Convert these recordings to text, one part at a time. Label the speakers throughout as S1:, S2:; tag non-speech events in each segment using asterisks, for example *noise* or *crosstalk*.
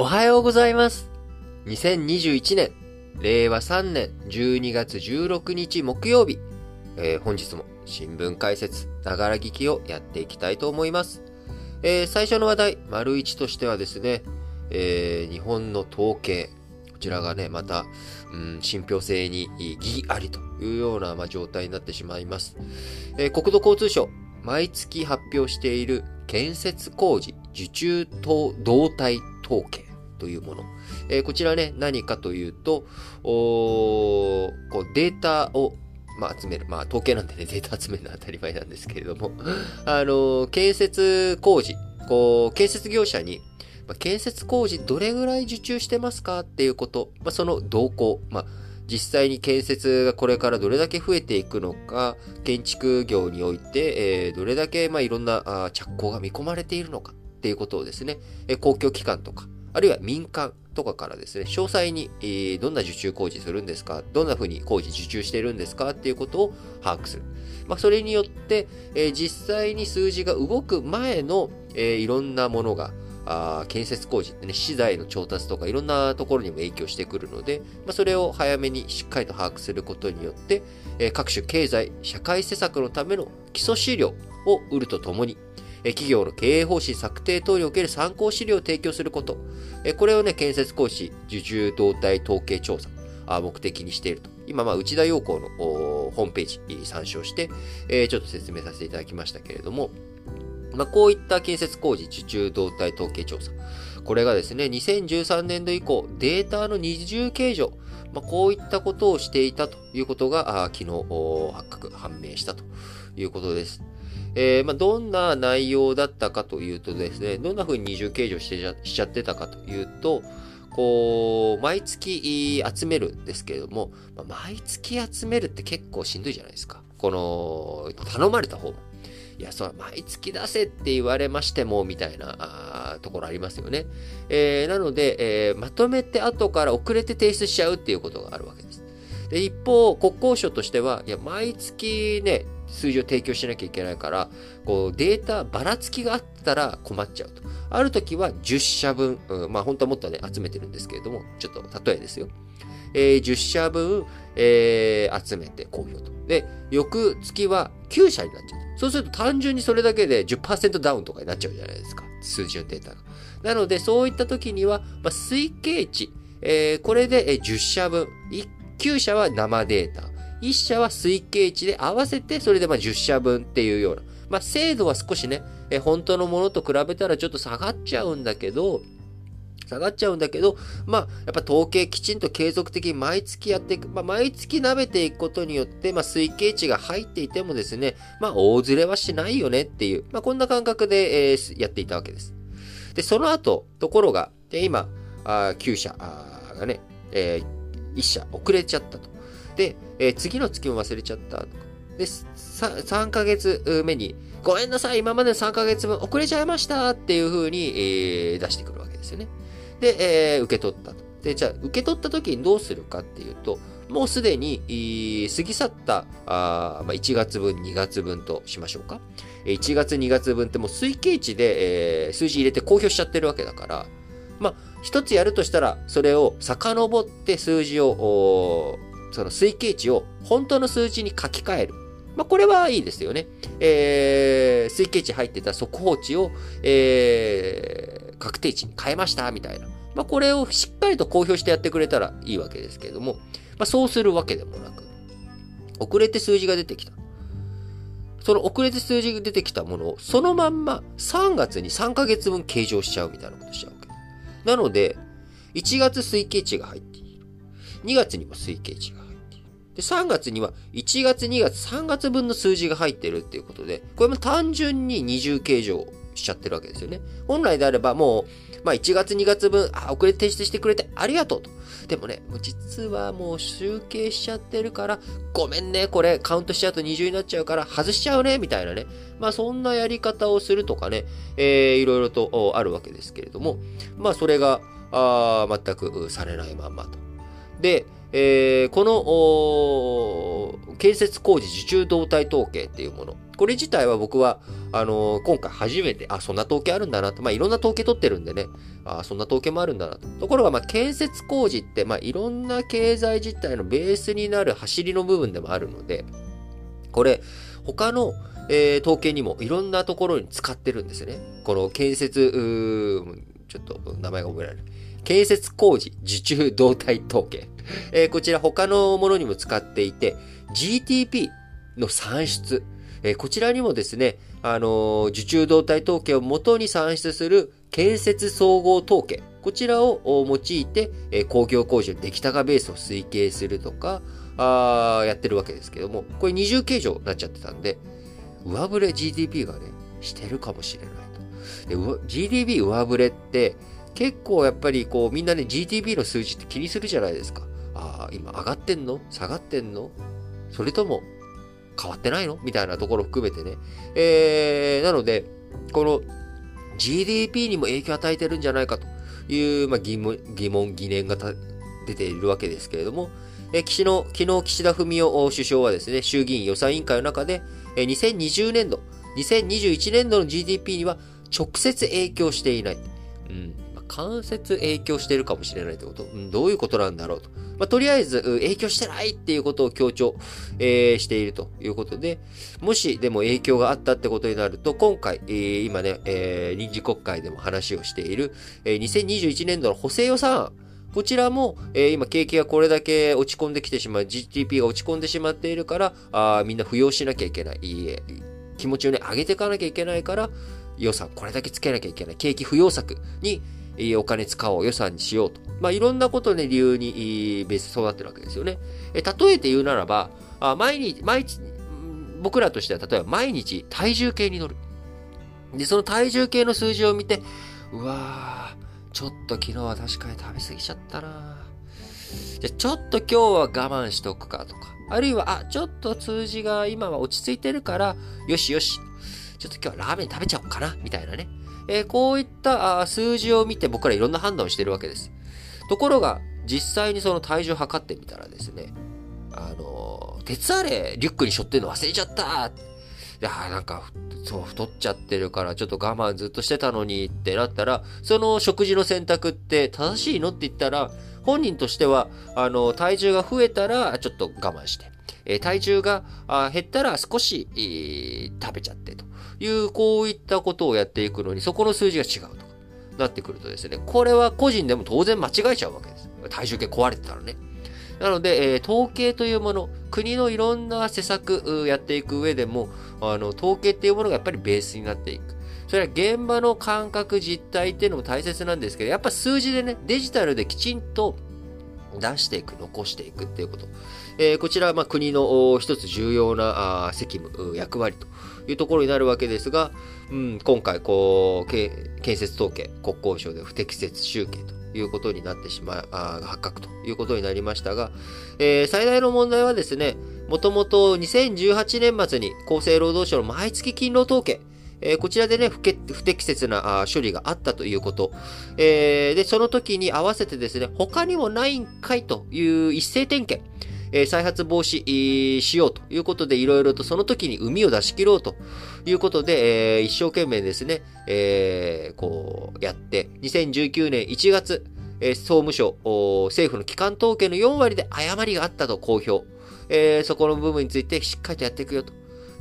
S1: おはようございます。2021年、令和3年12月16日木曜日、えー、本日も新聞解説、ながら聞きをやっていきたいと思います。えー、最初の話題、丸一としてはですね、えー、日本の統計、こちらがね、また、うん、信憑性に疑義ありというような、まあ、状態になってしまいます。えー、国土交通省、毎月発表している建設工事受注動態統計。というもの。えー、こちらね、何かというと、おこうデータをまあ、集める。まあ、統計なんでね、*laughs* データ集めるのは当たり前なんですけれども、*laughs* あの、建設工事、こう、建設業者に、まあ、建設工事どれぐらい受注してますか？っていうこと、まあ、その動向、まあ、実際に建設がこれからどれだけ増えていくのか、建築業において、えー、どれだけ、まあ、いろんなあ着工が見込まれているのかっていうことをですね、え公共機関とか、あるいは民間とかからですね、詳細に、えー、どんな受注工事するんですか、どんな風に工事受注してるんですかっていうことを把握する。まあ、それによって、えー、実際に数字が動く前の、えー、いろんなものが、あ建設工事ってね、資材の調達とかいろんなところにも影響してくるので、まあ、それを早めにしっかりと把握することによって、え、各種経済、社会施策のための基礎資料を売るとともに、企業の経営方針策定等における参考資料を提供すること。これをね、建設講師受注動態統計調査、目的にしていると。今、まあ、内田洋子のホームページ参照して、ちょっと説明させていただきましたけれども、まあ、こういった建設工事受注動態統計調査。これがですね、2013年度以降、データの二重計上、まあ、こういったことをしていたということが、昨日発覚、判明したということです。えー、まあ、どんな内容だったかというとですね、どんな風に二重計上してしちゃってたかというと、こう、毎月集めるんですけれども、まあ、毎月集めるって結構しんどいじゃないですか。この、頼まれた方も。いや、それは毎月出せって言われましても、みたいなところありますよね。えー、なので、えー、まとめて後から遅れて提出しちゃうっていうことがあるわけです。で、一方、国交省としては、いや、毎月ね、数字を提供しなきゃいけないから、こうデータばらつきがあったら困っちゃうと。ある時は10社分、うん、まあ本当はもっとね、集めてるんですけれども、ちょっと例えですよ。えー、10社分、えー、集めて公表と。で、翌月は9社になっちゃう。そうすると単純にそれだけで10%ダウンとかになっちゃうじゃないですか。数字のデータが。なので、そういった時には、まあ、推計値、えー、これで10社分、9社は生データ、1社は推計値で合わせて、それでまあ10社分っていうような。まあ、精度は少しね、え本当のものと比べたらちょっと下がっちゃうんだけど、下がっちゃうんだけど、まあ、やっぱ統計きちんと継続的に毎月やっていく、まあ、毎月舐めていくことによって、まあ、推計値が入っていてもですね、まあ、大ずれはしないよねっていう、まあ、こんな感覚で、えー、やっていたわけです。で、その後、ところが、で今、あ9社がね、えー、1社遅れちゃったと。で、えー、次の月も忘れちゃったとか。で、3ヶ月目に、ごめんなさい、今までの3ヶ月分遅れちゃいましたっていう風に、えー、出してくるわけですよね。で、えー、受け取ったと。で、じゃあ、受け取った時にどうするかっていうと、もうすでに、過ぎ去ったあ、まあ、1月分、2月分としましょうか。1月、2月分ってもう推計値で、えー、数字入れて公表しちゃってるわけだから、まあ、一つやるとしたら、それを遡って数字を、その推計値を本当の数字に書き換える。まあ、これはいいですよね。えー、推計値入ってた速報値を、えー、確定値に変えました、みたいな。まあ、これをしっかりと公表してやってくれたらいいわけですけれども、まあ、そうするわけでもなく、遅れて数字が出てきた。その遅れて数字が出てきたものを、そのまんま3月に3ヶ月分計上しちゃうみたいなことしちゃうわけ。なので、1月推計値が入って。2月にも推計値がで、3月には1月、2月、3月分の数字が入ってるっていうことで、これも単純に二重計上しちゃってるわけですよね。本来であればもう、まあ1月、2月分、あ、遅れて提出してくれてありがとうと。でもね、もう実はもう集計しちゃってるから、ごめんね、これカウントしちゃうと二重になっちゃうから外しちゃうね、みたいなね。まあそんなやり方をするとかね、えー、いろいろとあるわけですけれども、まあそれが、あ全くされないまんまと。で、えー、この建設工事受注動態統計っていうもの、これ自体は僕は、あのー、今回初めて、あ、そんな統計あるんだなと。まあ、いろんな統計取ってるんでね。あ、そんな統計もあるんだなと。ところが、まあ、建設工事って、まあ、いろんな経済実態のベースになる走りの部分でもあるので、これ、他の、えー、統計にもいろんなところに使ってるんですよね。この建設、ちょっと名前が覚えられない。建設工事受注動態統計。えー、こちら他のものにも使っていて、GTP の算出。えー、こちらにもですね、あのー、受注動態統計を元に算出する建設総合統計。こちらを用いて、え、工業工事の出来高ベースを推計するとか、あやってるわけですけども、これ二重計上になっちゃってたんで、上振れ GDP がね、してるかもしれないと。GDP 上振れって、結構やっぱりこうみんなね GDP の数字って気にするじゃないですか。ああ、今上がってんの？下がってんの？それとも変わってないの？みたいなところ含めてね。えー、なので、この GDP にも影響を与えてるんじゃないかという、まあ、疑問、疑問、疑念が出ているわけですけれども、え岸の、昨日岸田文雄首相はですね、衆議院予算委員会の中で、え2020年度、2021年度の GDP には直接影響していない。うん。間接影響してるかもしれないってこと、うん、どういうことなんだろうと。まあ、とりあえず、影響してないっていうことを強調、えー、しているということで、もしでも影響があったってことになると、今回、えー、今ね、えー、臨時国会でも話をしている、えー、2021年度の補正予算、こちらも、えー、今景気がこれだけ落ち込んできてしまう、GDP が落ち込んでしまっているから、あみんな扶養しなきゃいけない。いい気持ちをね、上げていかなきゃいけないから、予算これだけつけなきゃいけない。景気不要策にお金使おう、予算にしようと。まあ、いろんなことね、理由に、ベース育ってるわけですよね。え例えて言うならば、あ毎日、毎日、僕らとしては、例えば毎日体重計に乗る。で、その体重計の数字を見て、うわー、ちょっと昨日は確かに食べ過ぎちゃったなじゃ、ちょっと今日は我慢しとくかとか。あるいは、あ、ちょっと数字が今は落ち着いてるから、よしよし。ちょっと今日はラーメン食べちゃおうかな、みたいなね。えー、こういった数字を見て僕らいろんな判断をしてるわけです。ところが、実際にその体重を測ってみたらですね、あのー、鉄アレリュックに背負ってるの忘れちゃったいやなんか、そう、太っちゃってるから、ちょっと我慢ずっとしてたのにってなったら、その食事の選択って正しいのって言ったら、本人としては、あの、体重が増えたら、ちょっと我慢して、え体重が減ったら少し、食べちゃってと。いう、こういったことをやっていくのに、そこの数字が違うとか、なってくるとですね、これは個人でも当然間違えちゃうわけです。体重計壊れてたらね。なので、えー、統計というもの、国のいろんな施策やっていく上でも、あの、統計っていうものがやっぱりベースになっていく。それは現場の感覚実態っていうのも大切なんですけど、やっぱ数字でね、デジタルできちんと出していく、残していくっていうこと。えー、こちらはまあ国の一つ重要な責務、役割というところになるわけですが、うん、今回、こう、建設統計、国交省で不適切集計ということになってしまう、あ発覚ということになりましたが、えー、最大の問題はですね、もともと2018年末に厚生労働省の毎月勤労統計、えー、こちらでね不、適切な処理があったということ。えー、で、その時に合わせてですね、他にもないんかいという一斉点検。えー、再発防止しようということで、いろいろとその時に海を出し切ろうということで、えー、一生懸命ですね、えー、こうやって、2019年1月、えー、総務省、政府の機関統計の4割で誤りがあったと公表。えー、そこの部分についてしっかりとやっていくよと。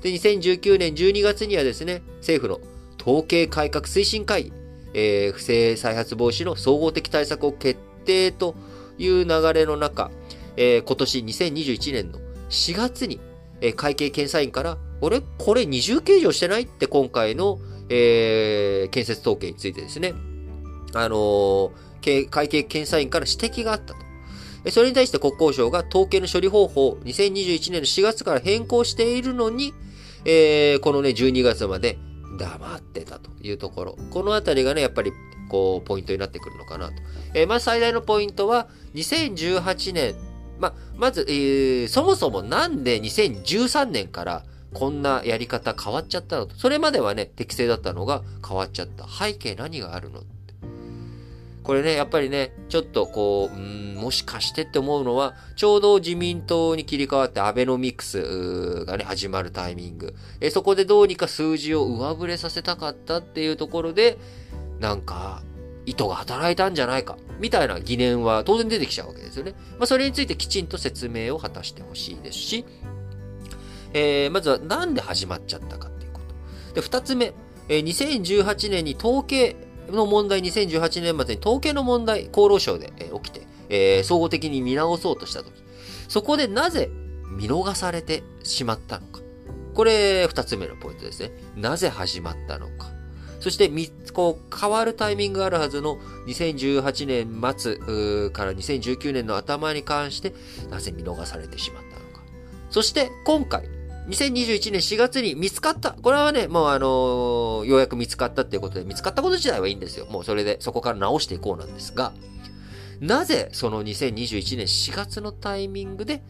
S1: で、2019年12月にはですね、政府の統計改革推進会議、えー、不正再発防止の総合的対策を決定という流れの中、えー、今年2021年の4月に、えー、会計検査院から、俺、これ二重計上してないって今回の、えー、建設統計についてですね、あのー、会計検査院から指摘があったと。それに対して国交省が統計の処理方法を2021年の4月から変更しているのに、えー、このね、12月まで黙ってたというところ。このあたりがね、やっぱり、こう、ポイントになってくるのかなと。えー、まず最大のポイントは、2018年ま、まず、えー、そもそもなんで2013年からこんなやり方変わっちゃったのと。それまではね、適正だったのが変わっちゃった。背景何があるの。これね、やっぱりね、ちょっとこう、うん、もしかしてって思うのは、ちょうど自民党に切り替わってアベノミクスがね、始まるタイミング。えそこでどうにか数字を上振れさせたかったっていうところで、なんか、意図が働いたんじゃないか、みたいな疑念は当然出てきちゃうわけですよね。まあ、それについてきちんと説明を果たしてほしいですし、えー、まずはなんで始まっちゃったかっていうこと。で、二つ目、えー、2018年に統計の問題、2018年末に統計の問題、厚労省で、えー、起きて、えー、総合的に見直そうとしたとき、そこでなぜ見逃されてしまったのか。これ、二つ目のポイントですね。なぜ始まったのか。そして、こう、変わるタイミングがあるはずの2018年末から2019年の頭に関して、なぜ見逃されてしまったのか。そして、今回、2021年4月に見つかった。これはね、もうあのー、ようやく見つかったっていうことで、見つかったこと自体はいいんですよ。もうそれで、そこから直していこうなんですが、なぜその2021年4月のタイミングで、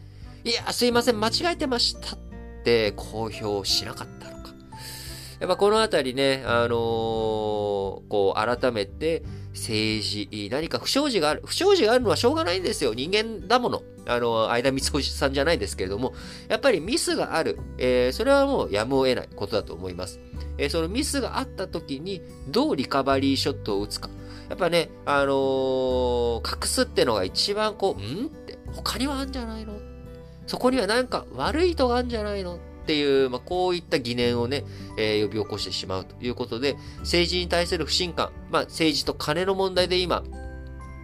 S1: いや、すいません、間違えてましたって公表しなかったの。やっぱこのあたりね、あのー、こう、改めて、政治、何か不祥事がある。不祥事があるのはしょうがないんですよ。人間だもの。あの、間光星さんじゃないですけれども、やっぱりミスがある。えー、それはもうやむを得ないことだと思います。えー、そのミスがあった時に、どうリカバリーショットを打つか。やっぱね、あのー、隠すってのが一番こう、んって、他にはあるんじゃないの？そこにはなんか悪い意図があるんじゃないの？っていう、まあ、こういった疑念をね、えー、呼び起こしてしまうということで、政治に対する不信感、まあ、政治と金の問題で今、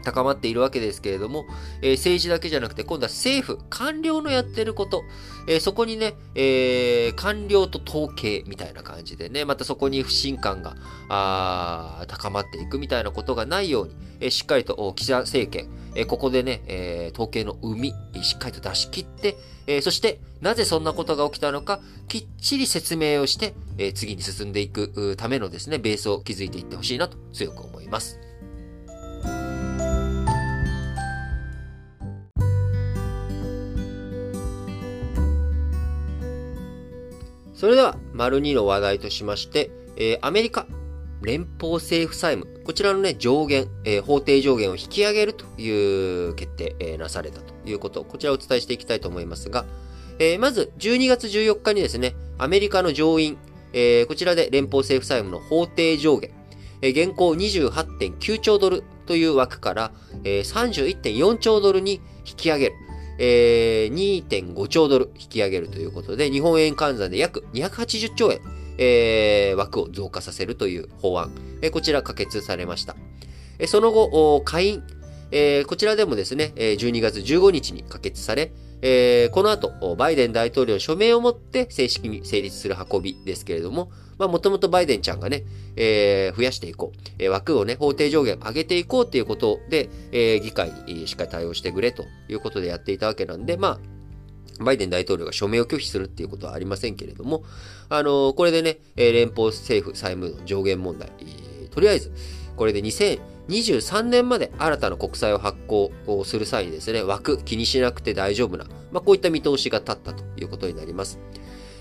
S1: 高まっているわけですけれども、えー、政治だけじゃなくて、今度は政府、官僚のやってること、えー、そこにね、えー、官僚と統計みたいな感じでね、またそこに不信感があ高まっていくみたいなことがないように、えしっかりと岸田政権、えここでね、え統計の生み、しっかりと出し切って、えそして、なぜそんなことが起きたのか、きっちり説明をして、え次に進んでいくためのですね、ベースを築いていってほしいなと強く思います。それでは、丸2の話題としまして、えー、アメリカ、連邦政府債務、こちらのね、上限、えー、法定上限を引き上げるという決定、えー、なされたということ、こちらをお伝えしていきたいと思いますが、えー、まず、12月14日にですね、アメリカの上院、えー、こちらで連邦政府債務の法定上限、えー、現行28.9兆ドルという枠から、えー、31.4兆ドルに引き上げる。えー、2.5兆ドル引き上げるということで、日本円換算で約280兆円、えー、枠を増加させるという法案、えー、こちら可決されました。えー、その後、下院、えー、こちらでもですね、12月15日に可決され、えー、この後、バイデン大統領の署名をもって正式に成立する運びですけれども、まあ、もともとバイデンちゃんがね、えー、増やしていこう、えー、枠をね、法定上限上げていこうっていうことで、えー、議会にしっかり対応してくれということでやっていたわけなんで、まあ、バイデン大統領が署名を拒否するっていうことはありませんけれども、あのー、これでね、連邦政府債務の上限問題、とりあえず、これで2023年まで新たな国債を発行をする際にですね、枠気にしなくて大丈夫な、まあ、こういった見通しが立ったということになります。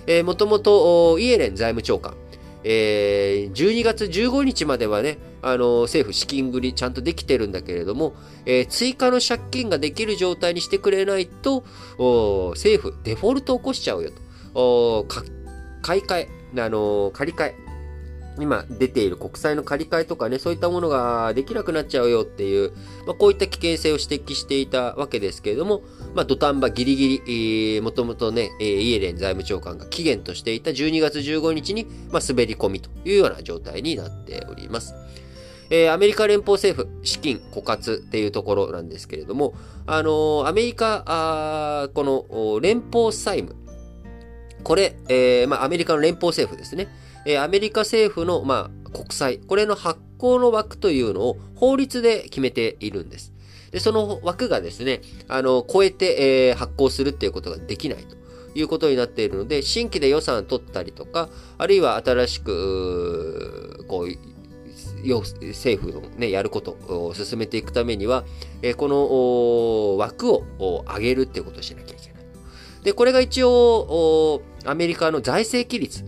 S1: えー、もともとイエレン財務長官、えー、12月15日まではね、あの政府資金繰りちゃんとできてるんだけれども、えー、追加の借金ができる状態にしてくれないと、政府デフォルト起こしちゃうよと。買い替え、あの借り換え、今出ている国債の借り換えとかね、そういったものができなくなっちゃうよっていう、まあ、こういった危険性を指摘していたわけですけれども、まあ、土壇場ギリギリ、えー、もともとね、えー、イエレン財務長官が期限としていた12月15日に、まあ、滑り込みというような状態になっております。えー、アメリカ連邦政府、資金枯渇っていうところなんですけれども、あのー、アメリカ、あこの連邦債務、これ、えー、まあ、アメリカの連邦政府ですね。えアメリカ政府の、まあ、国債、これの発行の枠というのを法律で決めているんです。で、その枠がですね、あの、超えて、えー、発行するっていうことができないということになっているので、新規で予算を取ったりとか、あるいは新しく、こう、政府のね、やることを進めていくためには、えこの枠を上げるっていうことをしなきゃいけない。で、これが一応、アメリカの財政規律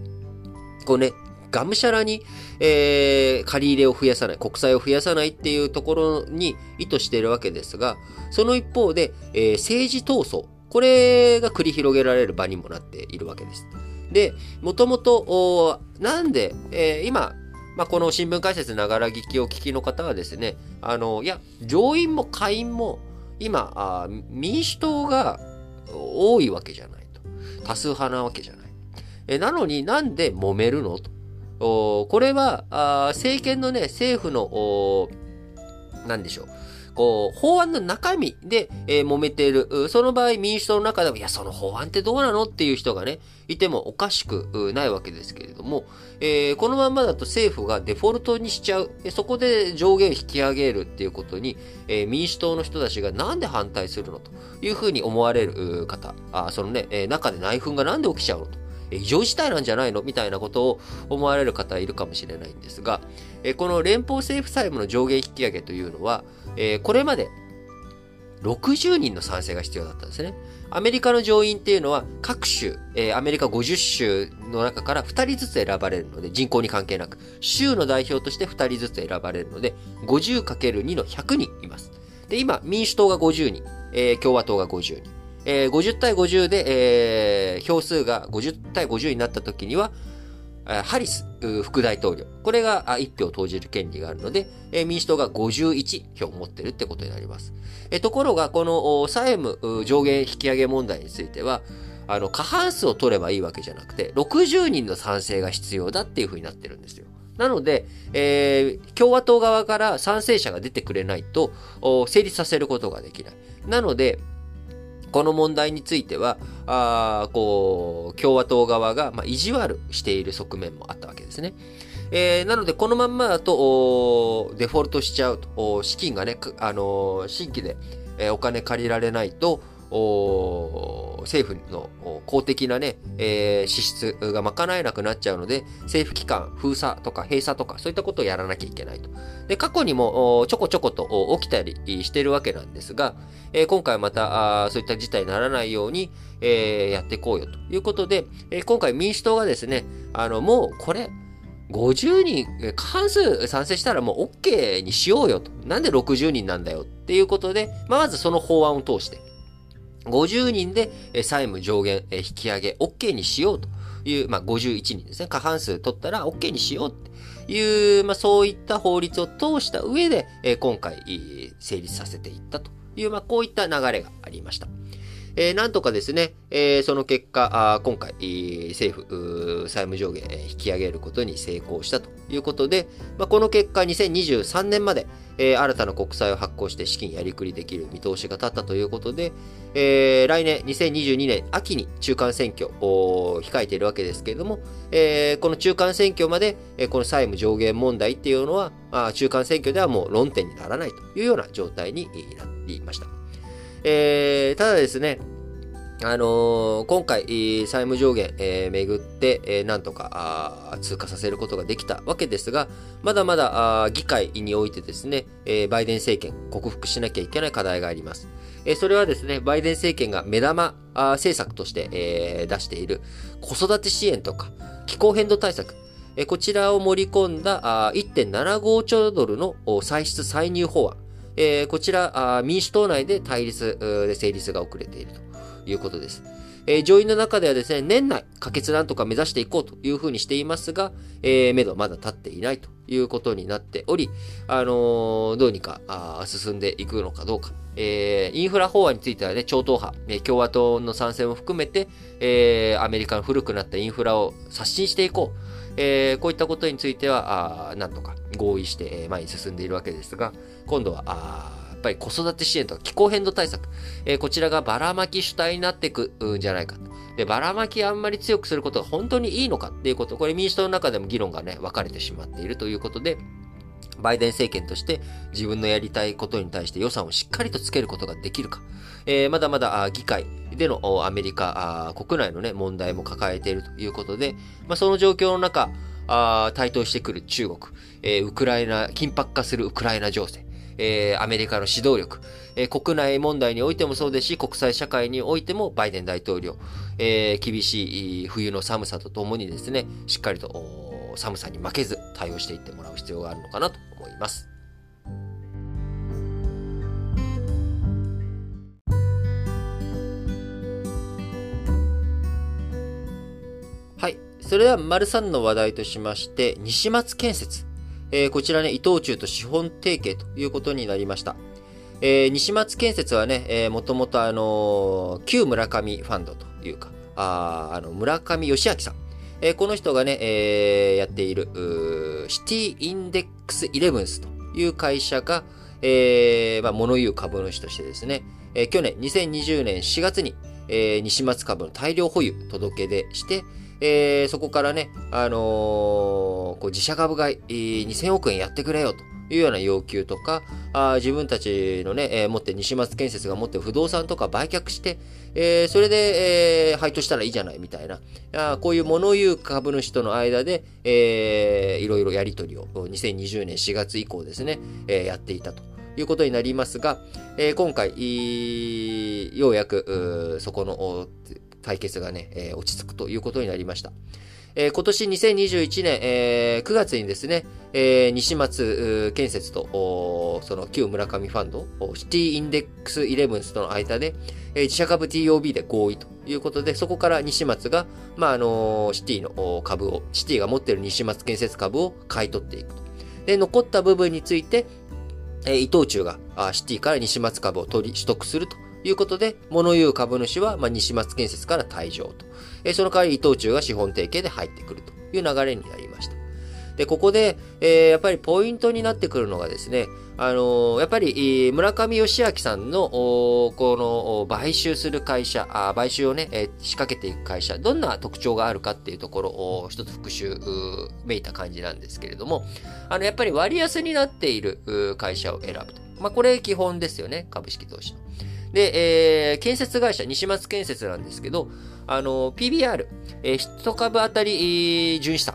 S1: こうね、がむしゃらに、えー、借り入れを増やさない、国債を増やさないっていうところに意図しているわけですが、その一方で、えー、政治闘争、これが繰り広げられる場にもなっているわけです。で、もともと、なんで、えー、今、まあ、この新聞解説ながら聞きを聞きの方はですね、あの、いや、上院も下院も、今、あ民主党が多いわけじゃないと。多数派なわけじゃない。えなのになんで揉めるのと。おこれはあ、政権のね、政府の、なんでしょう。こう、法案の中身で、えー、揉めている。その場合、民主党の中でも、いや、その法案ってどうなのっていう人がね、いてもおかしくないわけですけれども、えー、このままだと政府がデフォルトにしちゃう。そこで上限引き上げるっていうことに、えー、民主党の人たちがなんで反対するのというふうに思われる方、あそのね、え中で内紛がなんで起きちゃうのと。異常事態なんじゃないの？みたいなことを思われる方いるかもしれないんですが、この連邦政府債務の上限引き上げというのは、これまで60人の賛成が必要だったんですね。アメリカの上院っていうのは各州、アメリカ50州の中から2人ずつ選ばれるので、人口に関係なく、州の代表として2人ずつ選ばれるので、50×2 の100人います。で、今、民主党が50人、共和党が50人。えー、50対50で、えー、票数が50対50になった時には、ハリス副大統領。これが1票投じる権利があるので、民主党が51票を持ってるってことになります。ところが、この債務上限引き上げ問題については、あの、過半数を取ればいいわけじゃなくて、60人の賛成が必要だっていうふうになってるんですよ。なので、えー、共和党側から賛成者が出てくれないと、成立させることができない。なので、この問題については、あこう、共和党側が、まあ、意地悪している側面もあったわけですね。えー、なので、このまんまだと、デフォルトしちゃうと、資金がね、あのー、新規で、えー、お金借りられないと、政府の公的なね、えー、支出が賄えなくなっちゃうので、政府機関封鎖とか閉鎖とかそういったことをやらなきゃいけないと。で、過去にもちょこちょこと起きたりしてるわけなんですが、えー、今回またそういった事態にならないように、えー、やっていこうよということで、え、今回民主党がですね、あの、もうこれ、50人、過半数賛成したらもう OK にしようよと。なんで60人なんだよっていうことで、まあ、まずその法案を通して、50人で債務上限引き上げ OK にしようという、まあ、51人ですね。過半数取ったら OK にしようっていう、まあ、そういった法律を通した上で、今回成立させていったという、まあ、こういった流れがありました。えー、なんとかですね、えー、その結果、あ今回、政府、債務上限引き上げることに成功したということで、まあ、この結果、2023年まで、えー、新たな国債を発行して資金やりくりできる見通しが立ったということで、えー、来年、2022年秋に中間選挙を控えているわけですけれども、えー、この中間選挙まで、えこの債務上限問題っていうのは、あ中間選挙ではもう論点にならないというような状態になっていました。えー、ただですね、あのー、今回、債務上限、えー、めぐって、えー、なんとか通過させることができたわけですが、まだまだ議会においてですね、えー、バイデン政権、克服しなきゃいけない課題があります。えー、それはですね、バイデン政権が目玉政策として、えー、出している子育て支援とか気候変動対策、えー、こちらを盛り込んだ1.75兆ドルの歳出歳入法案、えー、こちら民主党内で対立で成立が遅れているということです。えー、上院の中ではですね、年内可決なんとか目指していこうというふうにしていますが、えー、目処まだ立っていないということになっており、あのー、どうにかあ進んでいくのかどうか。えー、インフラ法案についてはね、超党派、えー、共和党の参戦を含めて、えー、アメリカの古くなったインフラを刷新していこう。えー、こういったことについては、あなんとか合意して前に進んでいるわけですが、今度は、あやっぱり子育て支援とか気候変動対策、えー、こちらがばらまき主体になっていくんじゃないかと。で、ばらまきあんまり強くすることが本当にいいのかっていうこと、これ民主党の中でも議論がね、分かれてしまっているということで、バイデン政権として自分のやりたいことに対して予算をしっかりとつけることができるか。えー、まだまだ議会でのアメリカ国内のね、問題も抱えているということで、まあ、その状況の中、あ台頭してくる中国、えー、ウクライナ、緊迫化するウクライナ情勢、えー、アメリカの指導力、えー、国内問題においてもそうですし、国際社会においてもバイデン大統領、えー、厳しい冬の寒さとともにですね、しっかりと寒さに負けず対応していってもらう必要があるのかなと思います。はい。それでは、丸3の話題としまして、西松建設。えー、こちらね、伊藤忠と資本提携ということになりました。えー、西松建設はね、えー、もともとあのー、旧村上ファンドというか、ああの、村上義明さん。えー、この人がね、えー、やっている、シティインデックスイレブンスという会社が、えー、まあ、物言う株主としてですね、えー、去年2020年4月に、えー、西松株の大量保有届け出して、えー、そこからね、あのー、こう自社株買い、えー、2000億円やってくれよと。いうような要求とか、あ自分たちのね、えー、持って西松建設が持って不動産とか売却して、えー、それで、えー、配当したらいいじゃないみたいな、あこういう物言う株主との間で、えー、いろいろやり取りを2020年4月以降ですね、えー、やっていたと。いうことになりますが、えー、今回、ようやく、そこの対決がね、えー、落ち着くということになりました。えー、今年2021年、えー、9月にですね、えー、西松建設と、その旧村上ファンド、シティインデックスイレブンスとの間で、えー、自社株 TOB で合意ということで、そこから西松が、まあ、あのシティの株を、シティが持っている西松建設株を買い取っていくと。で、残った部分について、えー、伊藤忠があシティから西松株を取り、取得するということで、物言う株主は、まあ、西松建設から退場と。え、その代わり伊藤忠が資本提携で入ってくるという流れになりました。で、ここで、えー、やっぱりポイントになってくるのがですね、あのー、やっぱり、村上義明さんの、この、買収する会社、あ買収をね、えー、仕掛けていく会社、どんな特徴があるかっていうところを、一つ復習めいた感じなんですけれども、あの、やっぱり割安になっている会社を選ぶと。まあ、これ基本ですよね、株式投資の。で、えー、建設会社、西松建設なんですけど、あの、PBR、えー、1株当たり、純資産。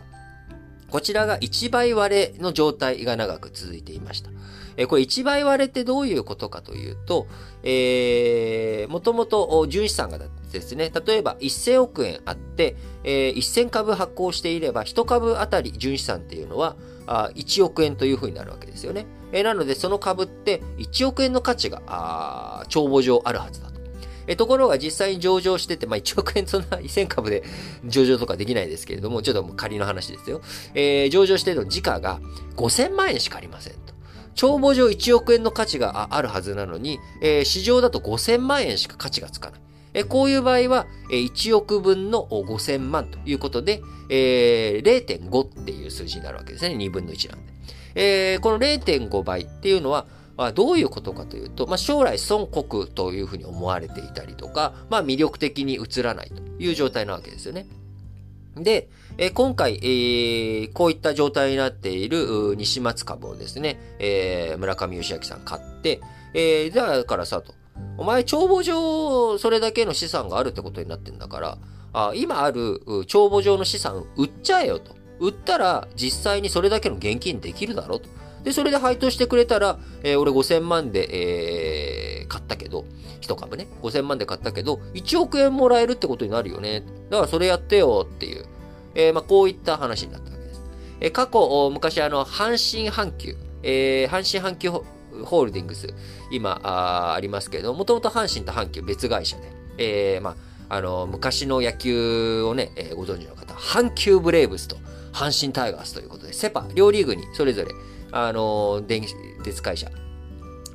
S1: こちらが1倍割れの状態が長く続いていました。えー、これ1倍割れってどういうことかというと、えー、もともと純資産がですね、例えば1000億円あって、えー、1000株発行していれば、1株当たり純資産っていうのは、あ1億円というふうになるわけですよね。えなので、その株って1億円の価値が、あ帳簿上あるはずだと。えところが実際に上場してて、まあ、1億円そんな1000株で *laughs* 上場とかできないですけれども、ちょっともう仮の話ですよ。えー、上場してるの時価が5000万円しかありませんと。帳簿上1億円の価値があるはずなのに、えー、市場だと5000万円しか価値がつかない。えこういう場合は、え1億分の5000万ということで、えー、0.5っていう数字になるわけですね。2分の1なんで。えー、この0.5倍っていうのは、まあ、どういうことかというと、まあ、将来孫国というふうに思われていたりとか、まあ、魅力的に映らないという状態なわけですよね。で、えー、今回、えー、こういった状態になっている西松株をですね、えー、村上義明さん買って、え、だからさと、お前帳簿上それだけの資産があるってことになってんだから、あ今ある帳簿上の資産売っちゃえよと。売ったら実際にそれだけの現金できるだろと。で、それで配当してくれたら、えー、俺5000万で、えー、買ったけど、一株ね、5000万で買ったけど、1億円もらえるってことになるよね。だからそれやってよっていう、えー、まあ、こういった話になったわけです。えー、過去、昔あの、阪神阪急、えー、阪神阪急ホールディングス、今あありますけども、ともと阪神と阪急別会社で、えー、まあ、あの、昔の野球をね、えー、ご存知の方、阪急ブレーブスと阪神タイガースということで、セパ、両リーグにそれぞれ、あの、電気鉄会社、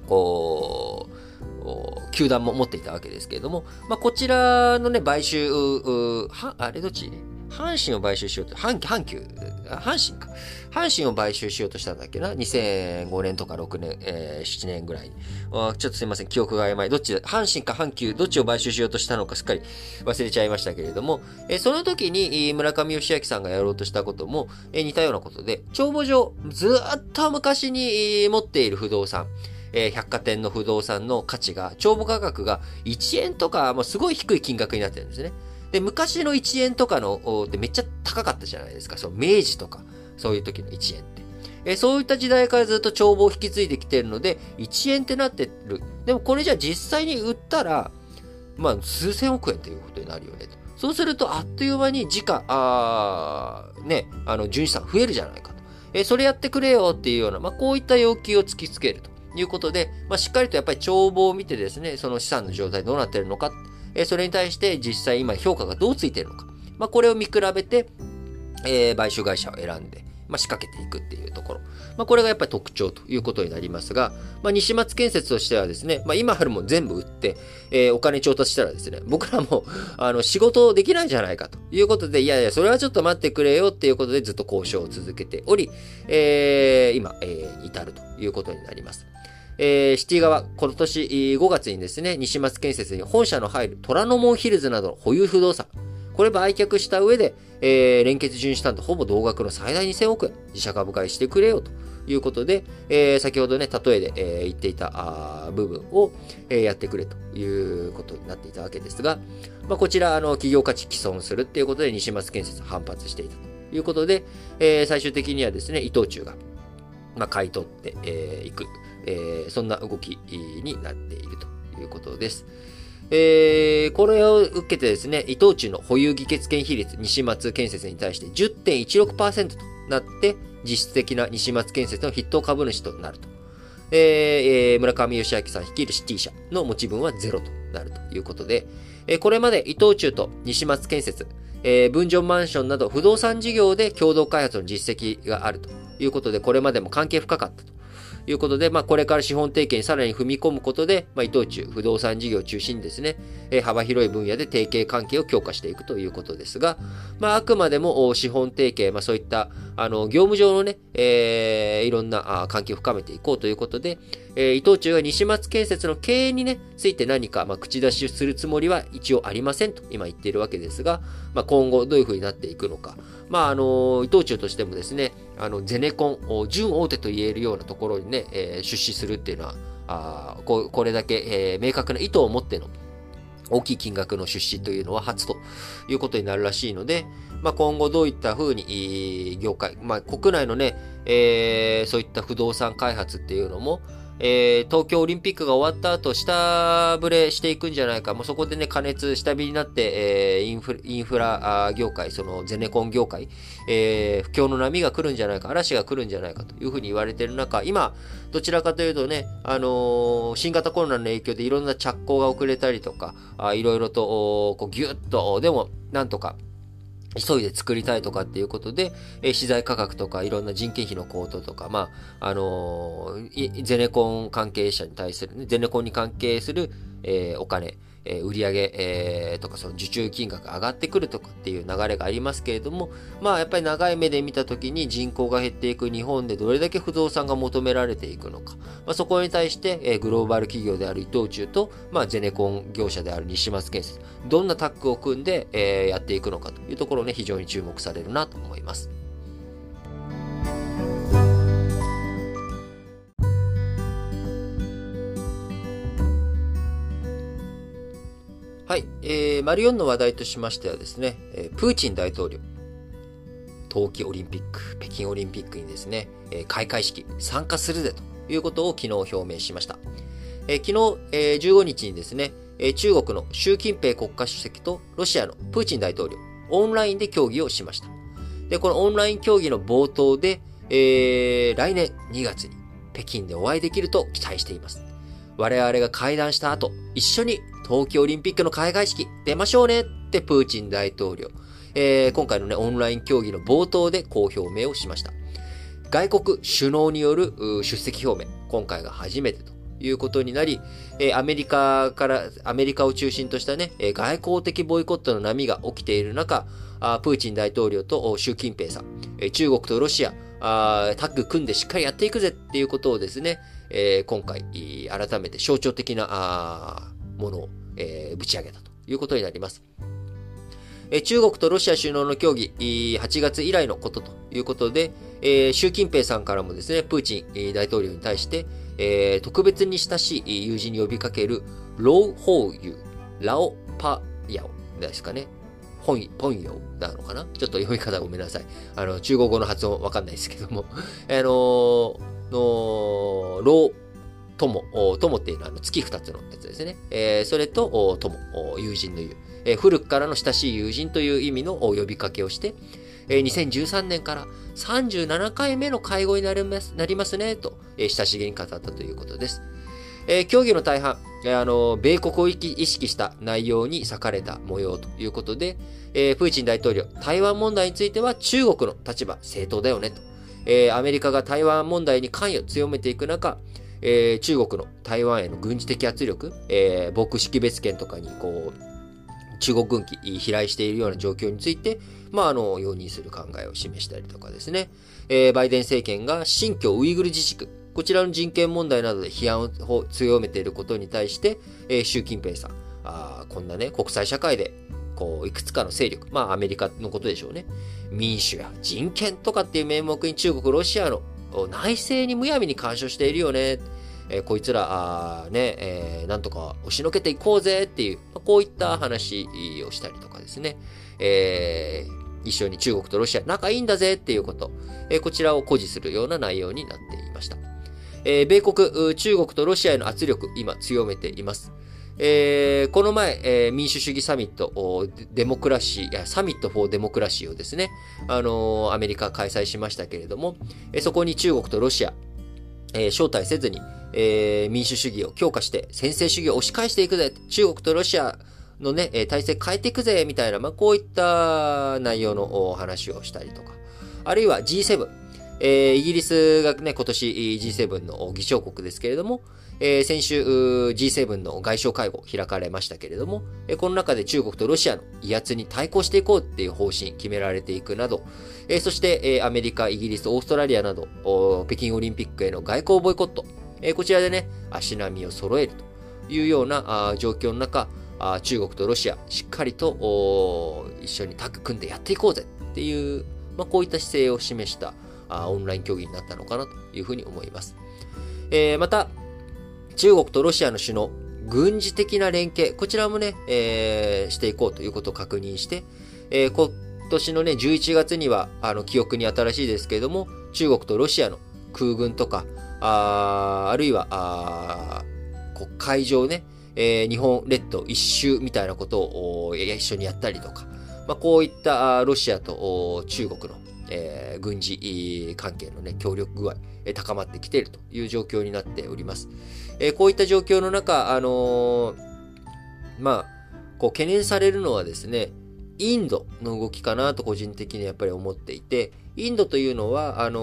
S1: こう、球団も持っていたわけですけれども、まあ、こちらのね、買収、は、あれどっち？阪神を買収しようと、阪阪急、阪神か。阪神を買収しようとしたんだっけな ?2005 年とか6年、えー、7年ぐらい。ちょっとすいません、記憶が曖昧。どっち、阪神か阪急、どっちを買収しようとしたのかすっかり忘れちゃいましたけれども、えー、その時に村上義明さんがやろうとしたことも、えー、似たようなことで、帳簿上、ずっと昔に持っている不動産、え、百貨店の不動産の価値が、帳簿価格が1円とか、もうすごい低い金額になってるんですね。で、昔の1円とかのってめっちゃ高かったじゃないですか。その明治とか、そういう時の1円って。えそういった時代からずっと帳簿を引き継いできてるので、1円ってなってる。でもこれじゃあ実際に売ったら、まあ、数千億円ということになるよねと。そうすると、あっという間に時価、あね、あの、純資産増えるじゃないかと。えそれやってくれよっていうような、まあ、こういった要求を突きつけるということで、まあ、しっかりとやっぱり帳簿を見てですね、その資産の状態どうなってるのか、えそれに対して実際今評価がどうついてるのか、まあ、これを見比べて、えー、買収会社を選んで、まあ、仕掛けていくっていうところ。まあ、これがやっぱり特徴ということになりますが、まあ、西松建設としてはですね、まあ、今あるも全部売って、えー、お金調達したらですね、僕らも、あの、仕事できないじゃないかということで、いやいや、それはちょっと待ってくれよっていうことでずっと交渉を続けており、えー、今、えー、至るということになります。えー、シティ側、今年5月にですね、西松建設に本社の入る虎ノ門ヒルズなどの保有不動産、これ売却した上で、えー、連結純資産とほぼ同額の最大2000億円、自社株買いしてくれよということで、えー、先ほどね、例えで、えー、言っていた部分を、えー、やってくれということになっていたわけですが、まあ、こちら、あの、企業価値毀損するっていうことで、西松建設反発していたということで、えー、最終的にはですね、伊藤忠が、まあ、買い取ってい、えー、く、えー、そんな動きになっているということです。えー、これを受けてですね、伊藤忠の保有議決権比率、西松建設に対して10.16%となって、実質的な西松建設の筆頭株主となると。えー、村上義明さん率いるシティ社の持ち分はゼロとなるということで、えー、これまで伊藤忠と西松建設、えー、分譲マンションなど不動産事業で共同開発の実績があるということで、これまでも関係深かったと。いうことで、まあ、これから資本提携にさらに踏み込むことで、まあ、伊藤忠不動産事業を中心にですね、えー、幅広い分野で提携関係を強化していくということですが、まあ、あくまでも資本提携、まあ、そういった、あの、業務上のね、えー、いろんなあ関係を深めていこうということで、えー、伊藤忠が西松建設の経営にね、ついて何か、まあ、口出しするつもりは一応ありませんと今言っているわけですが、まあ、今後どういうふうになっていくのか。まあ、あの、伊藤忠としてもですね、あの、ゼネコン、準大手と言えるようなところにね、えー、出資するっていうのは、あここれだけ、えー、明確な意図を持っての大きい金額の出資というのは初ということになるらしいので、まあ、今後どういったふうに業界、まあ、国内のね、えー、そういった不動産開発っていうのも、えー、東京オリンピックが終わった後、下振れしていくんじゃないか。もうそこでね、加熱、下火になって、えー、インフインフラ業界、そのゼネコン業界、えー、不況の波が来るんじゃないか、嵐が来るんじゃないかというふうに言われてる中、今、どちらかというとね、あの、新型コロナの影響でいろんな着工が遅れたりとか、あいろいろと、こうギュッと、でも、なんとか、急いで作りたいとかっていうことで、えー、資材価格とかいろんな人件費の高騰とか、まあ、あのー、ゼネコン関係者に対する、ゼネコンに関係する、えー、お金、えー、売上、え、とかその受注金額上がってくるとかっていう流れがありますけれども、まあやっぱり長い目で見たときに人口が減っていく日本でどれだけ不動産が求められていくのか、まあ、そこに対して、え、グローバル企業である伊藤忠と、まあ、ゼネコン業者である西松建設、どんなタッグを組んで、え、やっていくのかというところね、非常に注目されるなと思います。はい。えー、丸4の話題としましてはですね、えー、プーチン大統領、冬季オリンピック、北京オリンピックにですね、えー、開会式参加するぜということを昨日表明しました。えー、昨日、えー、15日にですね、えー、中国の習近平国家主席とロシアのプーチン大統領、オンラインで協議をしました。で、このオンライン協議の冒頭で、えー、来年2月に北京でお会いできると期待しています。我々が会談した後、一緒に冬季オリンピックの開会式出ましょうねってプーチン大統領、えー、今回のね、オンライン協議の冒頭でこう表明をしました。外国首脳による出席表明、今回が初めてということになり、えー、アメリカから、アメリカを中心としたね、えー、外交的ボイコットの波が起きている中、あプーチン大統領と習近平さん、えー、中国とロシア、あタッグ組んでしっかりやっていくぜっていうことをですね、え、今回、改めて象徴的なあものを、えー、ぶち上げたということになります。え中国とロシア首脳の協議、8月以来のことということで、え習近平さんからもですね、プーチン大統領に対して、え特別に親しい友人に呼びかける、ローホーユ、ラオパヤオですかね。ポン、ポンヨなのかな？ちょっと読み方ごめんなさい。あの、中国語の発音わかんないですけども。*laughs* あのの、ロー、友、友っていうのは月二つのやつですね。えー、それと、友、友人の言う、えー、古くからの親しい友人という意味の呼びかけをして、えー、2013年から37回目の会合になりますなりますね、と、えー、親しげに語ったということです。えー、協議の大半、えー、あの、米国を意識した内容に割かれた模様ということで、えー、プーチン大統領、台湾問題については中国の立場正当だよねと。えー、アメリカが台湾問題に関与を強めていく中、えー、中国の台湾への軍事的圧力、えー、防空識別圏とかにこう、中国軍機飛来しているような状況について、まあ、あの、容認する考えを示したりとかですね、えー、バイデン政権が新疆ウイグル自治区、こちらの人権問題などで批判を強めていることに対して、えー、習近平さん、あこんなね、国際社会で、こう、いくつかの勢力、まあ、アメリカのことでしょうね。民主や人権とかっていう名目に中国、ロシアの内政にむやみに干渉しているよね。えー、こいつら、あね、えー、なんとか押しのけていこうぜっていう、まあ、こういった話をしたりとかですね。えー、一緒に中国とロシア仲いいんだぜっていうこと、えー、こちらを誇示するような内容になっていました。えー、米国、中国とロシアへの圧力、今強めています。えー、この前、えー、民主主義サミット、デモクラシー、 Summit for Democracy をですね、あのー、アメリカ開催しましたけれども、え、そこに中国とロシア、えー、招待せずに、えー、民主主義を強化して専制主義を押し返していくぜ、中国とロシアのねえ、体制変えていくぜ、みたいな、まあ、こういった内容のお話をしたりとか、あるいは G7、えー、イギリスがね、今年 G7 の議長国ですけれども、えー、先週 G7 の外相会合開かれましたけれども、えこの中で中国とロシアの威圧に対抗していこうっていう方針決められていくなど、えー、そして、えー、アメリカ、イギリス、オーストラリアなど、北京オリンピックへの外交ボイコット、えこちらでね、足並みを揃えるというようなあ状況の中、あ中国とロシア、しっかりと一緒にタッグ組んでやっていこうぜっていう、まあ、こういった姿勢を示したあオンライン競技になったのかなというふうに思います。えー、また、中国とロシアの首脳、軍事的な連携、こちらもね、えー、していこうということを確認して、えー、今年のね、11月には、あの、記憶に新しいですけれども、中国とロシアの空軍とか、ああるいは、あこ海上ね、えー、日本列島一周みたいなことを一緒にやったりとか、まあ、こういったロシアと中国の、えー、軍事関係のね、協力具合、高まってきているという状況になっております。えー、こういった状況の中、あのー、まあ、こう懸念されるのはですね、インドの動きかなと個人的にやっぱり思っていて、インドというのは、あの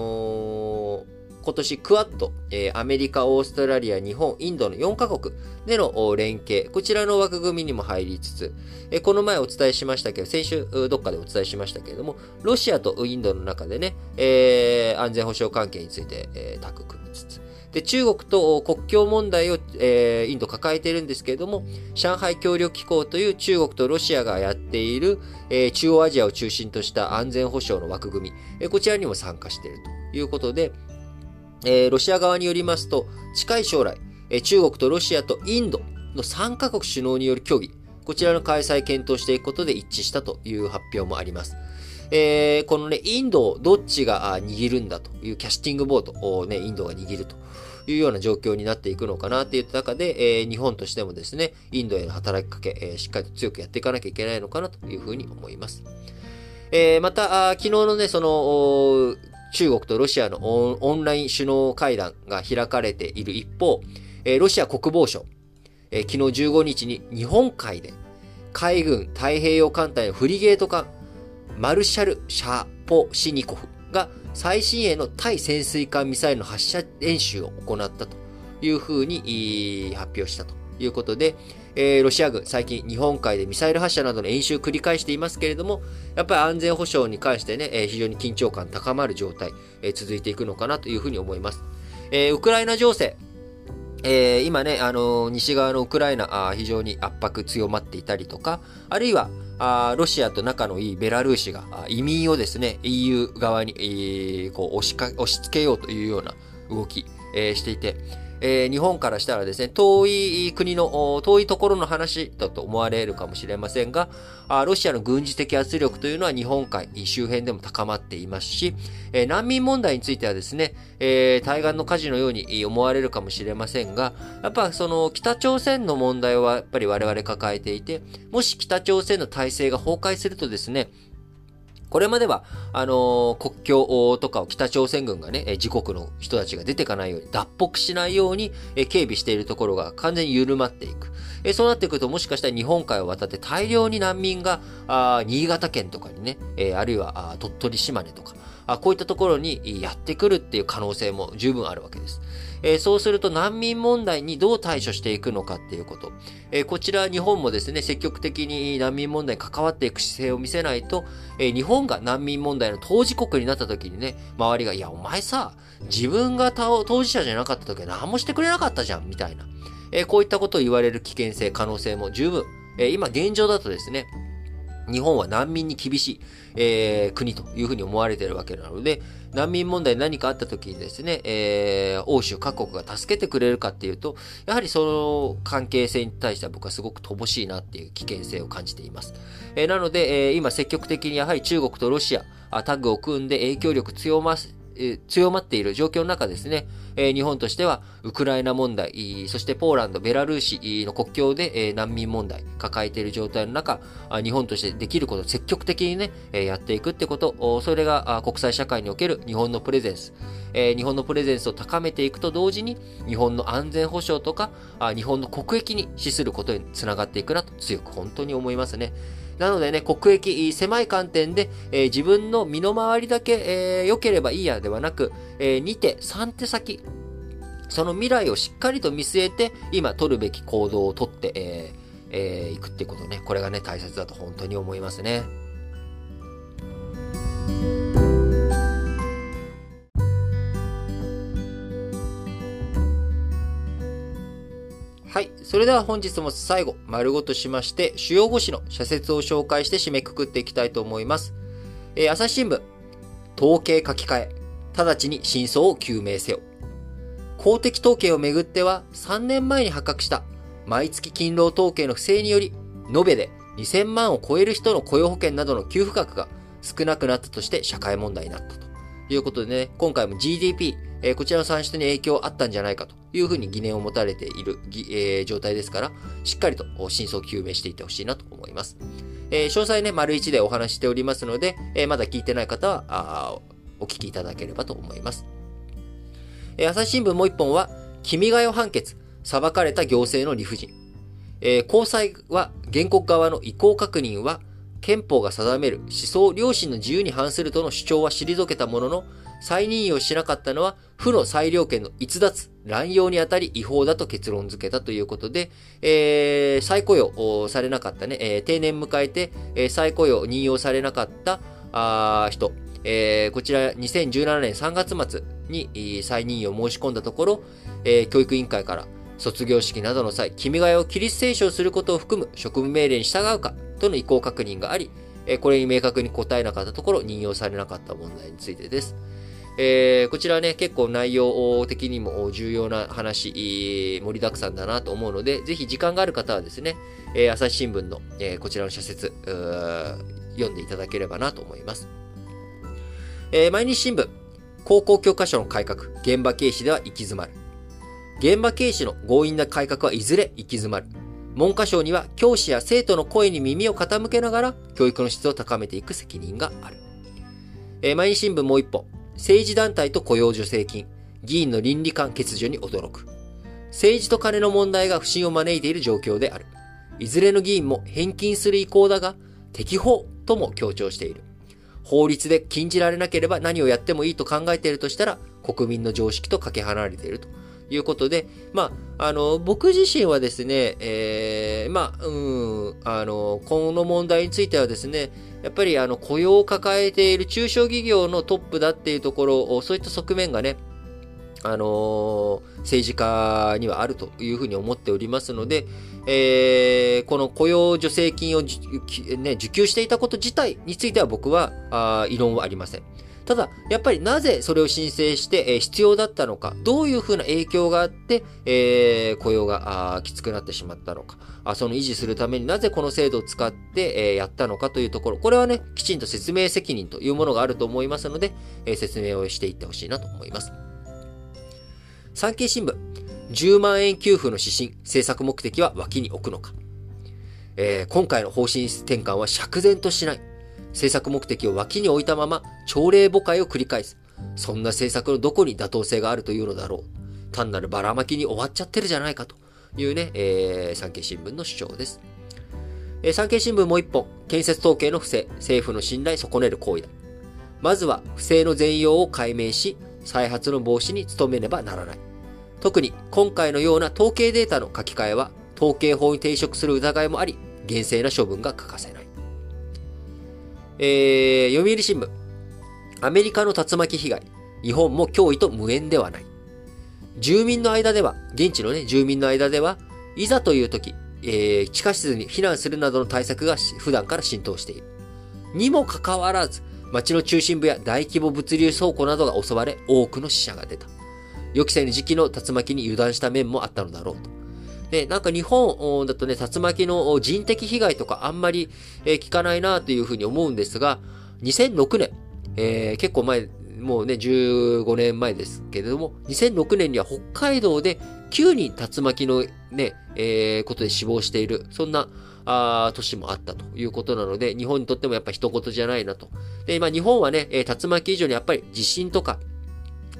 S1: ー今年クワッド、えー、アメリカ、オーストラリア、日本、インドの4カ国での連携、こちらの枠組みにも入りつつ、えー、この前お伝えしましたけど、先週どっかでお伝えしましたけれども、ロシアとインドの中でね、えー、安全保障関係について、えー、タッグ組みつつ、で、中国と国境問題を、えー、インド抱えているんですけれども、上海協力機構という中国とロシアがやっている、えー、中央アジアを中心とした安全保障の枠組み、えー、こちらにも参加しているということで、えー、ロシア側によりますと、近い将来、えー、中国とロシアとインドの3カ国首脳による協議、こちらの開催検討していくことで一致したという発表もあります。えー、このね、インドをどっちが握るんだというキャスティングボートをね、インドが握るというような状況になっていくのかなっていう中で、えー、日本としてもですね、インドへの働きかけ、えー、しっかりと強くやっていかなきゃいけないのかなというふうに思います。えー、また、昨日のね、その、中国とロシアのオンライン首脳会談が開かれている一方え、ロシア国防省え、昨日15日に日本海で海軍太平洋艦隊のフリゲート艦マルシャル・シャポシニコフが最新鋭の対潜水艦ミサイルの発射演習を行ったというふうに発表したということで、えー、ロシア軍、最近日本海でミサイル発射などの演習を繰り返していますけれども、やっぱり安全保障に関してね、えー、非常に緊張感高まる状態、えー、続いていくのかなというふうに思います。えウクライナ情勢、えー、今ね、あの、西側のウクライナあ、非常に圧迫強まっていたりとか、あるいは、あロシアと仲のいいベラルーシが移民をですね、EU 側に、えー、こう押しか押し付けようというような動き、えー、していて、えー、日本からしたらですね、遠い国の、遠いところの話だと思われるかもしれませんが、ロシアの軍事的圧力というのは日本海周辺でも高まっていますし、えー、難民問題についてはですね、えー、対岸の火事のように思われるかもしれませんが、やっぱその北朝鮮の問題はやっぱり我々抱えていて、もし北朝鮮の体制が崩壊するとですね、これまでは、あのー、国境とかを北朝鮮軍がね、自国の人たちが出ていかないように、脱北しないように、警備しているところが完全に緩まっていく。そうなってくると、もしかしたら日本海を渡って大量に難民が、新潟県とかにね、あるいは鳥取島根とか、あこういったところにやってくるっていう可能性も十分あるわけです。えー、そうすると難民問題にどう対処していくのかっていうこと。えー、こちら日本もですね、積極的に難民問題に関わっていく姿勢を見せないと、えー、日本が難民問題の当事国になった時にね、周りが、いや、お前さ、自分が当事者じゃなかった時は何もしてくれなかったじゃん、みたいな。えこういったことを言われる危険性、可能性も十分。え今現状だとですね、日本は難民に厳しい、えー、国というふうに思われているわけなので、難民問題何かあった時にですね、えー、欧州各国が助けてくれるかっていうと、やはりその関係性に対しては僕はすごく乏しいなっていう危険性を感じています。えー、なので、えー、今積極的にやはり中国とロシア、タッグを組んで影響力強ますえ強まっている状況の中ですね、え日本としてはウクライナ問題、そしてポーランド、ベラルーシの国境で、え難民問題抱えている状態の中、日本としてできることを積極的にね、えやっていくってこと、それが国際社会における日本のプレゼンス、え日本のプレゼンスを高めていくと同時に、日本の安全保障とか、日本の国益に資することにつながっていくなと強く本当に思いますね。なのでね、国益、狭い観点で、えー、自分の身の回りだけ、えー、良ければいいやではなく、えー、2手、3手先、その未来をしっかりと見据えて、今取るべき行動をとって、えーえー、いくっていうことね、これがね、大切だと本当に思いますね。はい。それでは本日も最後、丸ごとしまして、主要語詞の社説を紹介して締めくくっていきたいと思います。えー、朝日新聞、統計書き換え、直ちに真相を究明せよ。公的統計をめぐっては、3年前に発覚した毎月勤労統計の不正により、延べで2000万を超える人の雇用保険などの給付額が少なくなったとして社会問題になったということでね、今回も GDP、えー、こちらの算出に影響あったんじゃないかというふうに疑念を持たれている、えー、状態ですから、しっかりと真相究明していってほしいなと思います。えー、詳細ね、丸一でお話しておりますので、えまだ聞いてない方は、あお聞きいただければと思います。え朝日新聞もう一本は、君が代判決、裁かれた行政の理不尽。え高裁は原告側の意向確認は、憲法が定める思想良心の自由に反するとの主張は退けたものの、再任用しなかったのは、負の裁量権の逸脱、乱用にあたり違法だと結論付けたということで、えー、再雇用されなかったね、えー、定年迎えて、えー、再雇用、任用されなかったあ人、えー、こちら2017年3月末に再任用を申し込んだところ、えー、教育委員会から卒業式などの際、君が代を起立聖書することを含む職務命令に従うかとの意向確認があり、これに明確に答えなかったところ、任用されなかった問題についてです。えー、こちらね、結構内容的にも重要な話、盛りだくさんだなと思うので、ぜひ時間がある方はですね、え、朝日新聞の、え、こちらの社説、読んでいただければなと思います。えー、毎日新聞、高校教科書の改革、現場軽視では行き詰まる。現場軽視の強引な改革はいずれ行き詰まる。文科省には教師や生徒の声に耳を傾けながら教育の質を高めていく責任がある。えー、毎日新聞もう一本。政治団体と雇用助成金、議員の倫理観欠如に驚く。政治と金の問題が不信を招いている状況である。いずれの議員も返金する意向だが、適法とも強調している。法律で禁じられなければ何をやってもいいと考えているとしたら、国民の常識とかけ離れているということで、まあ、あの、僕自身はですね、えー、まあ、うん、あの、この問題についてはですね、やっぱりあの雇用を抱えている中小企業のトップだっていうところを、そういった側面がね、あの、政治家にはあるというふうに思っておりますので、えー、この雇用助成金を、ね、受給していたこと自体については僕はあ異論はありません。ただ、やっぱりなぜそれを申請して、え、必要だったのか、どういうふうな影響があって、えー、雇用がきつくなってしまったのか、あその維持するためになぜこの制度を使って、え、やったのかというところ、これはね、きちんと説明責任というものがあると思いますので、え、説明をしていってほしいなと思います。産経新聞、10万円給付の指針、政策目的は脇に置くのか。えー、今回の方針転換は釈然としない。政策目的を脇に置いたまま朝令暮改を繰り返す。そんな政策のどこに妥当性があるというのだろう。単なるばらまきに終わっちゃってるじゃないかというね、えー、産経新聞の主張です。えー、産経新聞もう一本、建設統計の不正、政府の信頼損ねる行為だ。まずは不正の全容を解明し、再発の防止に努めねばならない。特に今回のような統計データの書き換えは、統計法に抵触する疑いもあり、厳正な処分が欠かせない。えー、読売新聞。アメリカの竜巻被害。日本も脅威と無縁ではない。住民の間では、現地のね、住民の間では、いざという時、えー、地下室に避難するなどの対策が普段から浸透している。にもかかわらず、街の中心部や大規模物流倉庫などが襲われ、多くの死者が出た。予期せぬ時期の竜巻に油断した面もあったのだろうと。で、なんか日本だとね、竜巻の人的被害とかあんまり、えー、聞かないなというふうに思うんですが、2006年、えー、結構前、もうね、15年前ですけれども、2006年には北海道で9人竜巻のね、えー、ことで死亡している、そんな、あ年もあったということなので、日本にとってもやっぱ一言じゃないなと。で、今日本はね、え竜巻以上にやっぱり地震とか、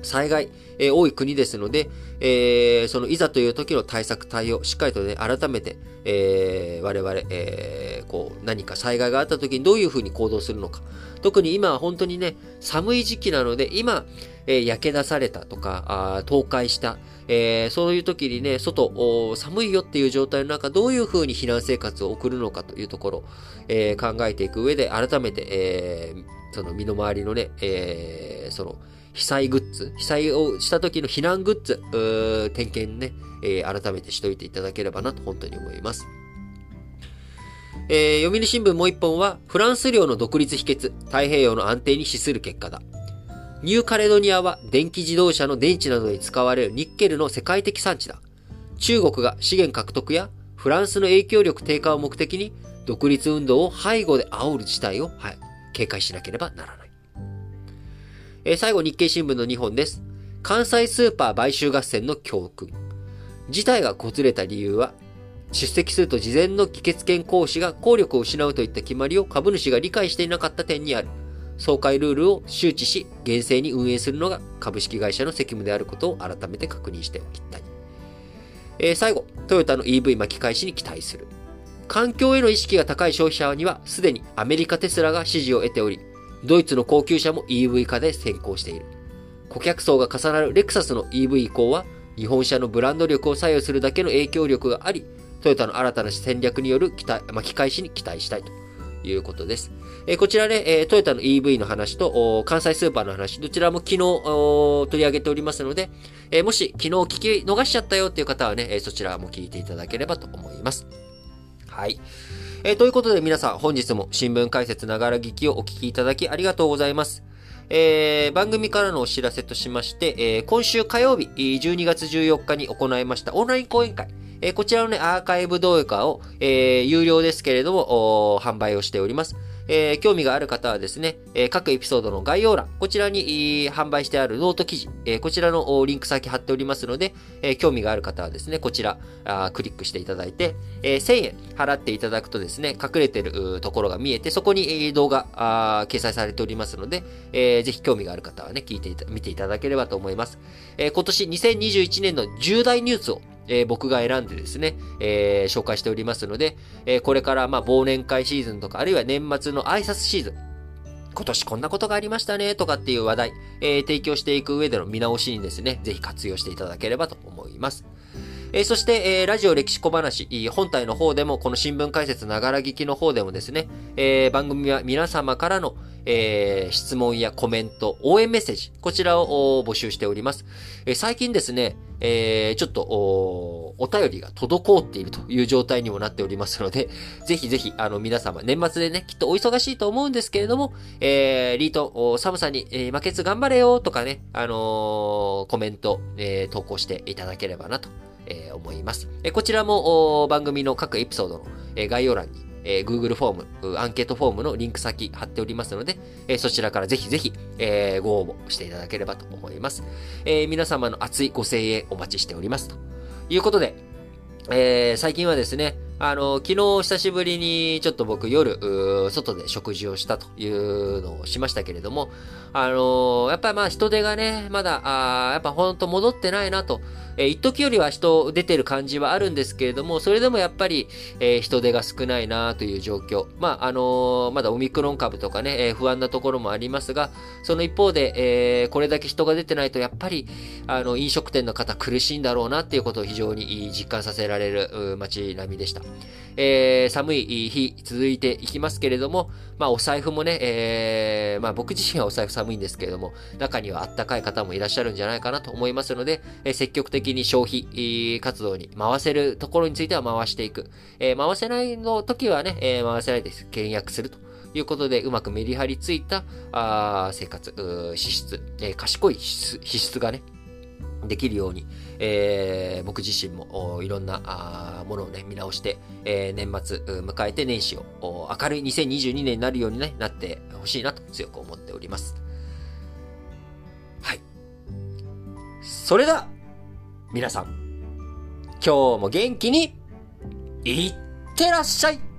S1: 災害、えー、多い国ですので、えー、そのいざという時の対策対応、しっかりとね、改めて、えー、我々、え、こう、何か災害があった時にどういうふうに行動するのか。特に今は本当にね、寒い時期なので、今、え、焼け出されたとか、あ倒壊した、え、そういう時にね、外、寒いよっていう状態の中、どういうふうに避難生活を送るのかというところ、え、考えていく上で、改めて、え、その身の回りのね、え、その、被災グッズ、被災をした時の避難グッズ、点検ね、えー、改めてしといていただければなと本当に思います。えー、読売新聞もう一本は、フランス領の独立秘訣、太平洋の安定に資する結果だ。ニューカレドニアは電気自動車の電池などに使われるニッケルの世界的産地だ。中国が資源獲得やフランスの影響力低下を目的に独立運動を背後で煽る事態を、はい、警戒しなければならない。えー、最後日経新聞の2本です。関西スーパー買収合戦の教訓。事態がこずれた理由は、出席すると事前の議決権行使が効力を失うといった決まりを株主が理解していなかった点にある。総会ルールを周知し、厳正に運営するのが株式会社の責務であることを改めて確認しておきたい。えー、最後、トヨタの EV 巻き返しに期待する。環境への意識が高い消費者には、すでにアメリカテスラが支持を得ており、ドイツの高級車も EV 化で先行している。顧客層が重なるレクサスの EV 移行は、日本車のブランド力を左右するだけの影響力があり、トヨタの新たな戦略による期待巻き返しに期待したいということです。えー、こちらね、えー、トヨタの EV の話と関西スーパーの話、どちらも昨日取り上げておりますので、えー、もし昨日聞き逃しちゃったよっていう方はね、えそちらも聞いていただければと思います。はい。えー、ということで皆さん本日も新聞解説ながら聞きをお聞きいただきありがとうございます。えー、番組からのお知らせとしまして、えー、今週火曜日、12月14日に行いましたオンライン講演会、え、こちらのね、アーカイブ動画を、えー、有料ですけれども、販売をしております。え、興味がある方はですね、え、各エピソードの概要欄、こちらに、販売してあるノート記事、え、こちらのリンク先貼っておりますので、え興味がある方はですね、こちらあクリックしていただいて、え1000円払っていただくとですね、隠れてるところが見えて、そこに動画あ掲載されておりますので、えー、ぜひ興味がある方はね、聞いていた、見ていただければと思います。え今年2021年の重大ニュースをえー、僕が選んでですね、えー、紹介しておりますので、えー、これからまあ忘年会シーズンとか、あるいは年末の挨拶シーズン、今年こんなことがありましたね、とかっていう話題、えー、提供していく上での見直しにですね、ぜひ活用していただければと思います。えー、そして、えー、ラジオ歴史小話、本体の方でも、この新聞解説ながら聞きの方でもですね、えー、番組は皆様からの、えー、質問やコメント、応援メッセージ、こちらを募集しております。えー、最近ですね、えー、ちょっとお、お便りが滞っているという状態にもなっておりますので、ぜひぜひ、あの、皆様、年末でね、きっとお忙しいと思うんですけれども、えー、リート、寒さに、えー、負けず頑張れよとかね、あのー、コメント、えー、投稿していただければなと、えー、思います。えー、こちらも、番組の各エピソードの、えー、概要欄に、えー、Google フォーム、アンケートフォームのリンク先貼っておりますので、えー、そちらからぜひぜひ、えー、ご応募していただければと思います。えー、皆様の熱いご声援お待ちしております。ということで、えー、最近はですね、あの、昨日久しぶりにちょっと僕夜、外で食事をしたというのをしましたけれども、あの、やっぱりまあ人手がね、まだ、あやっぱほんと戻ってないなとえー、一時よりは人出てる感じはあるんですけれども、それでもやっぱり、えー、人手が少ないなという状況。まあ、あのー、まだオミクロン株とかね、えー、不安なところもありますが、その一方で、えー、これだけ人が出てないと、やっぱり、あの、飲食店の方苦しいんだろうなっていうことを非常に実感させられる街並みでした。えー、寒い日続いていきますけれども、まあお財布もね、えー、まあ僕自身はお財布寒いんですけれども、中にはあったかい方もいらっしゃるんじゃないかなと思いますので、えー、積極的に消費活動に回せるところについては回していく。えー、回せないの時はね、えー、回せないです。倹約すると。いうことで、うまくメリハリついた、あ生活、支出、えー、賢い支出がね、できるように、えー、僕自身もいろんなあものをね、見直して、えー、年末迎えて年始を明るい2022年になるように、ね、なってほしいなと強く思っております。はい。それでは、皆さん、今日も元気に、いってらっしゃい。